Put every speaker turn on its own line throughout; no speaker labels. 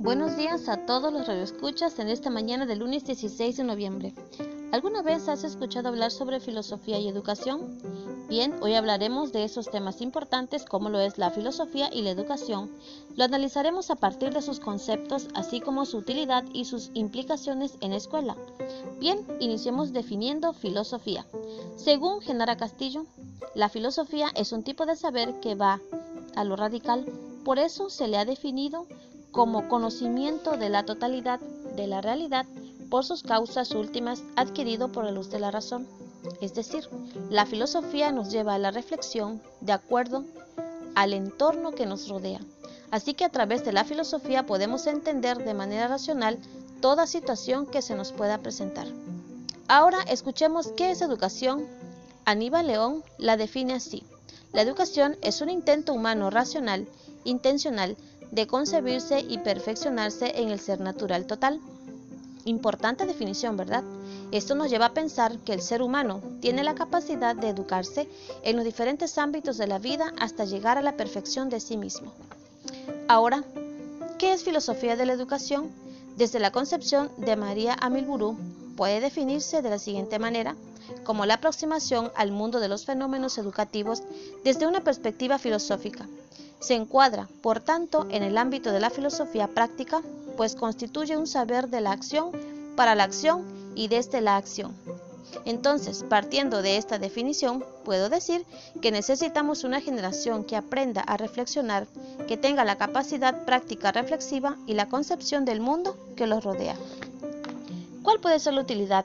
Buenos días a todos los radioescuchas en esta mañana del lunes 16 de noviembre. ¿Alguna vez has escuchado hablar sobre filosofía y educación? Bien, hoy hablaremos de esos temas importantes como lo es la filosofía y la educación. Lo analizaremos a partir de sus conceptos, así como su utilidad y sus implicaciones en la escuela. Bien, iniciemos definiendo filosofía. Según Genara Castillo, la filosofía es un tipo de saber que va a lo radical, por eso se le ha definido como conocimiento de la totalidad de la realidad por sus causas últimas adquirido por la luz de la razón. Es decir, la filosofía nos lleva a la reflexión de acuerdo al entorno que nos rodea. Así que a través de la filosofía podemos entender de manera racional toda situación que se nos pueda presentar. Ahora escuchemos qué es educación. Aníbal León la define así. La educación es un intento humano racional, intencional, de concebirse y perfeccionarse en el ser natural total. Importante definición, ¿verdad? Esto nos lleva a pensar que el ser humano tiene la capacidad de educarse en los diferentes ámbitos de la vida hasta llegar a la perfección de sí mismo. Ahora, ¿qué es filosofía de la educación? Desde la concepción de María Amilburú puede definirse de la siguiente manera, como la aproximación al mundo de los fenómenos educativos desde una perspectiva filosófica, se encuadra, por tanto, en el ámbito de la filosofía práctica, pues constituye un saber de la acción para la acción y desde la acción. Entonces, partiendo de esta definición, puedo decir que necesitamos una generación que aprenda a reflexionar, que tenga la capacidad práctica reflexiva y la concepción del mundo que los rodea. ¿Cuál puede ser la utilidad?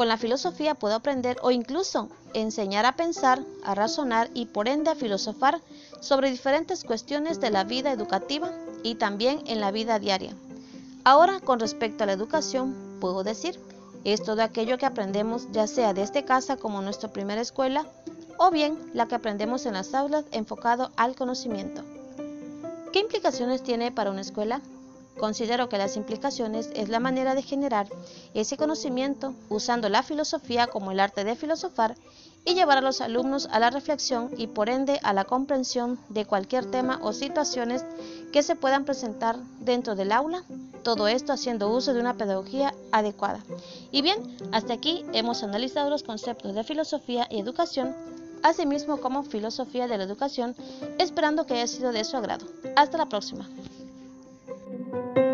Con la filosofía puedo aprender o incluso enseñar a pensar, a razonar y por ende a filosofar sobre diferentes cuestiones de la vida educativa y también en la vida diaria. Ahora, con respecto a la educación, puedo decir, es todo aquello que aprendemos ya sea desde casa como nuestra primera escuela o bien la que aprendemos en las aulas enfocado al conocimiento. ¿Qué implicaciones tiene para una escuela? Considero que las implicaciones es la manera de generar ese conocimiento usando la filosofía como el arte de filosofar y llevar a los alumnos a la reflexión y por ende a la comprensión de cualquier tema o situaciones que se puedan presentar dentro del aula, todo esto haciendo uso de una pedagogía adecuada. Y bien, hasta aquí hemos analizado los conceptos de filosofía y educación, asimismo como filosofía de la educación, esperando que haya sido de su agrado. Hasta la próxima. you